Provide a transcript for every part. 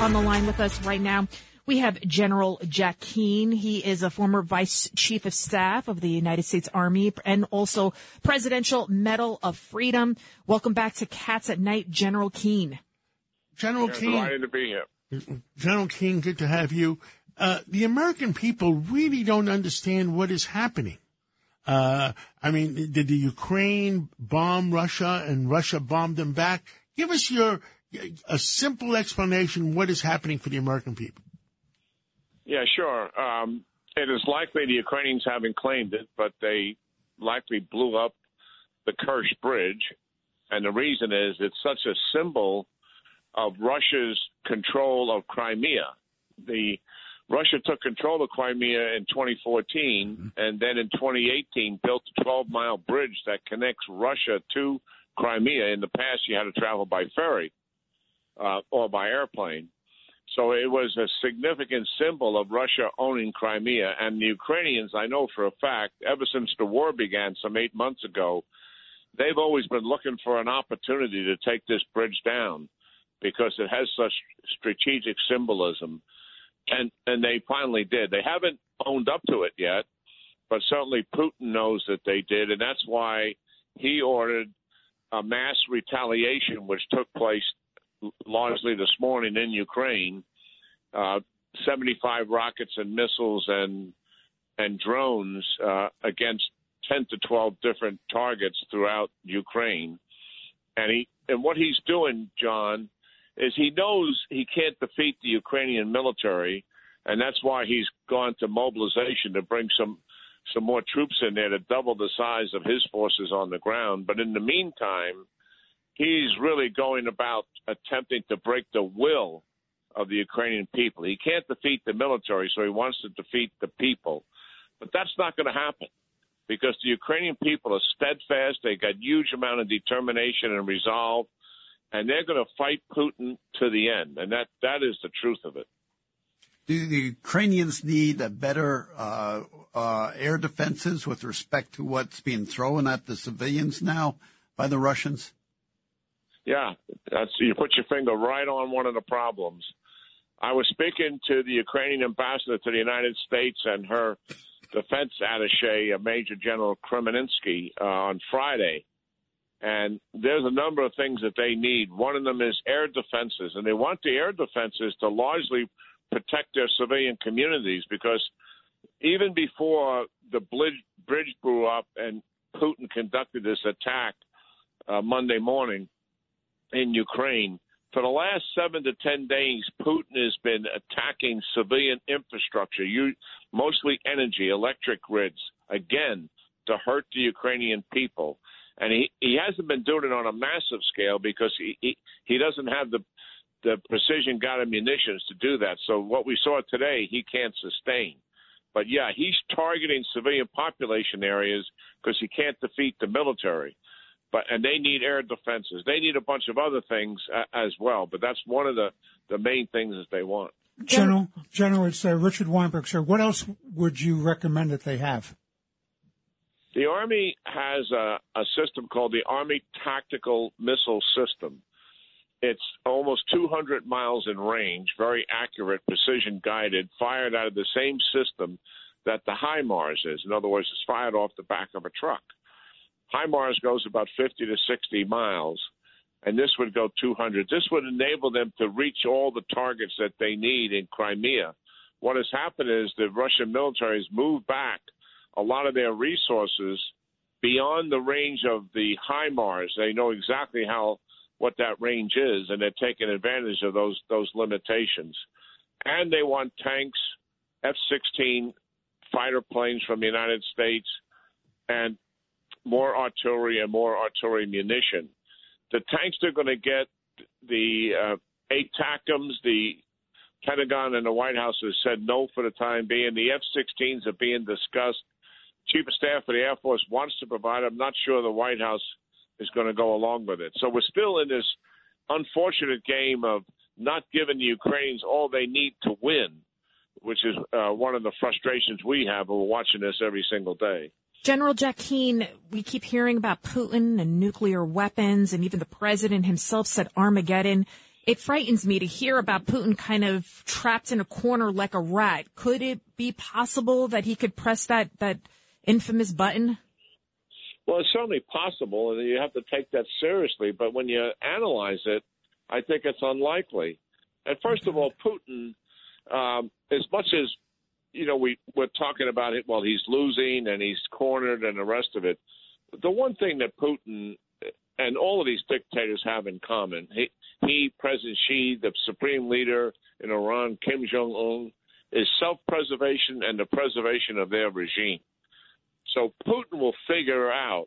On the line with us right now, we have General Jack Keane. He is a former Vice Chief of Staff of the United States Army and also Presidential Medal of Freedom. Welcome back to Cats at Night, General Keane. General Yeah, Keane. delighted to be here. General King, good to have you. Uh, the American people really don't understand what is happening. Uh, I mean, did the Ukraine bomb Russia and Russia bombed them back? Give us your a simple explanation what is happening for the American people. Yeah, sure. Um, it is likely the Ukrainians haven't claimed it, but they likely blew up the Kerch Bridge. And the reason is it's such a symbol of Russia's control of Crimea. The Russia took control of Crimea in 2014, and then in 2018 built a 12-mile bridge that connects Russia to Crimea. In the past, you had to travel by ferry uh, or by airplane. So it was a significant symbol of Russia owning Crimea. And the Ukrainians, I know for a fact, ever since the war began some eight months ago, they've always been looking for an opportunity to take this bridge down because it has such strategic symbolism. And and they finally did. They haven't owned up to it yet, but certainly Putin knows that they did, and that's why he ordered a mass retaliation, which took place largely this morning in Ukraine. Uh, 75 rockets and missiles and and drones uh, against 10 to 12 different targets throughout Ukraine. And he and what he's doing, John, is he knows he can't defeat the Ukrainian military, and that's why he's gone to mobilization to bring some some more troops in there to double the size of his forces on the ground. But in the meantime, he's really going about attempting to break the will of the Ukrainian people. He can't defeat the military, so he wants to defeat the people. But that's not going to happen because the Ukrainian people are steadfast. They got huge amount of determination and resolve, and they're going to fight Putin to the end. And that that is the truth of it. Do the Ukrainians need a better uh, uh, air defenses with respect to what's being thrown at the civilians now by the Russians? Yeah, that's you put your finger right on one of the problems. I was speaking to the Ukrainian ambassador to the United States and her defense attaché, Major General Kremenetskyi, uh, on Friday. And there's a number of things that they need. One of them is air defenses, and they want the air defenses to largely protect their civilian communities because even before the bridge, bridge blew up and Putin conducted this attack uh, Monday morning in Ukraine, for the last seven to ten days, Putin has been attacking civilian infrastructure, mostly energy, electric grids, again to hurt the Ukrainian people. And he, he hasn't been doing it on a massive scale because he, he, he doesn't have the the precision guided munitions to do that. So what we saw today, he can't sustain. But yeah, he's targeting civilian population areas because he can't defeat the military. But and they need air defenses. They need a bunch of other things uh, as well. But that's one of the the main things that they want. General, General, it's uh, Richard Weinberg, sir. What else would you recommend that they have? The Army has a, a system called the Army Tactical Missile System. It's almost 200 miles in range, very accurate, precision guided, fired out of the same system that the HIMARS is. In other words, it's fired off the back of a truck. HIMARS goes about 50 to 60 miles, and this would go 200. This would enable them to reach all the targets that they need in Crimea. What has happened is the Russian military has moved back a lot of their resources beyond the range of the HIMARS. They know exactly how what that range is, and they're taking advantage of those those limitations. And they want tanks, F-16 fighter planes from the United States, and more artillery and more artillery munition. The tanks they're going to get the uh, ATACMs, the Pentagon and the White House has said no for the time being. The F-16s are being discussed. Chief of Staff of the Air Force wants to provide. I'm not sure the White House is going to go along with it. So we're still in this unfortunate game of not giving the Ukrainians all they need to win, which is uh, one of the frustrations we have. We're watching this every single day. General Jack Keane, we keep hearing about Putin and nuclear weapons, and even the president himself said Armageddon. It frightens me to hear about Putin kind of trapped in a corner like a rat. Could it be possible that he could press that, that infamous button? Well, it's certainly possible, and you have to take that seriously. But when you analyze it, I think it's unlikely. And first of all, Putin, um, as much as you know, we we're talking about it. Well, he's losing and he's cornered and the rest of it. The one thing that Putin and all of these dictators have in common, he, he President Xi, the supreme leader in Iran, Kim Jong Un, is self-preservation and the preservation of their regime. So Putin will figure out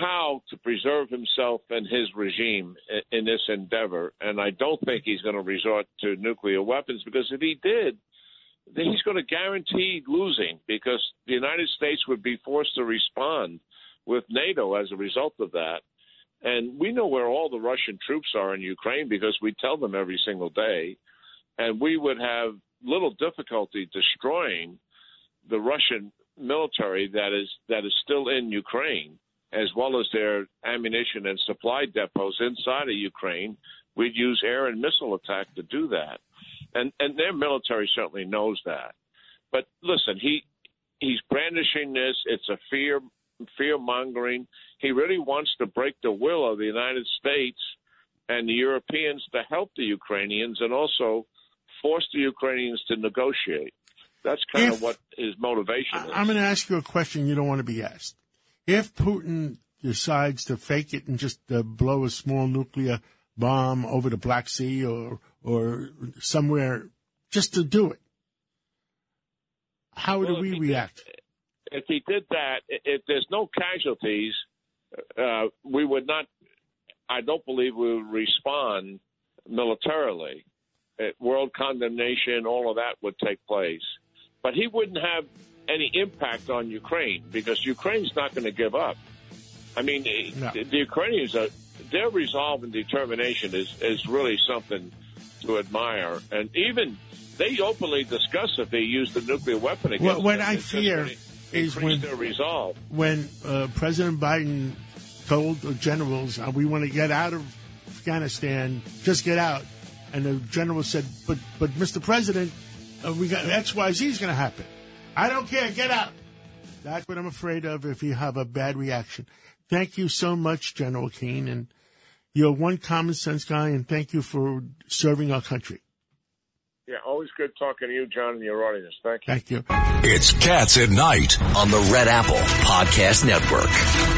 how to preserve himself and his regime in this endeavor. And I don't think he's going to resort to nuclear weapons because if he did, he's going to guarantee losing because the United States would be forced to respond with NATO as a result of that. And we know where all the Russian troops are in Ukraine because we tell them every single day. And we would have little difficulty destroying the Russian military that is that is still in Ukraine as well as their ammunition and supply depots inside of Ukraine, we'd use air and missile attack to do that. And and their military certainly knows that. But listen, he he's brandishing this. It's a fear fear mongering. He really wants to break the will of the United States and the Europeans to help the Ukrainians and also force the Ukrainians to negotiate. That's kind if, of what his motivation is. I'm going to ask you a question you don't want to be asked if Putin decides to fake it and just uh, blow a small nuclear bomb over the Black Sea or or somewhere just to do it, how well, do we react? Did, if he did that, if there's no casualties, uh, we would not. I don't believe we would respond militarily. world condemnation, all of that would take place, but he wouldn't have any impact on Ukraine because Ukraine's not going to give up. I mean, no. the, the, Ukrainians are their resolve and determination is is really something to admire, and even they openly discuss if they use the nuclear weapon against well, what. I fear is when their resolve. when uh, President Biden told the generals uh, we want to get out of Afghanistan, just get out, and the general said, "But but Mr. President, uh, we got X Y Z is going to happen." I don't care. Get out. That's what I'm afraid of if you have a bad reaction. Thank you so much, General Keane, and you're one common sense guy, and thank you for serving our country. Yeah, always good talking to you, John, and your audience. Thank you. Thank you. It's Cats at Night on the Red Apple Podcast Network.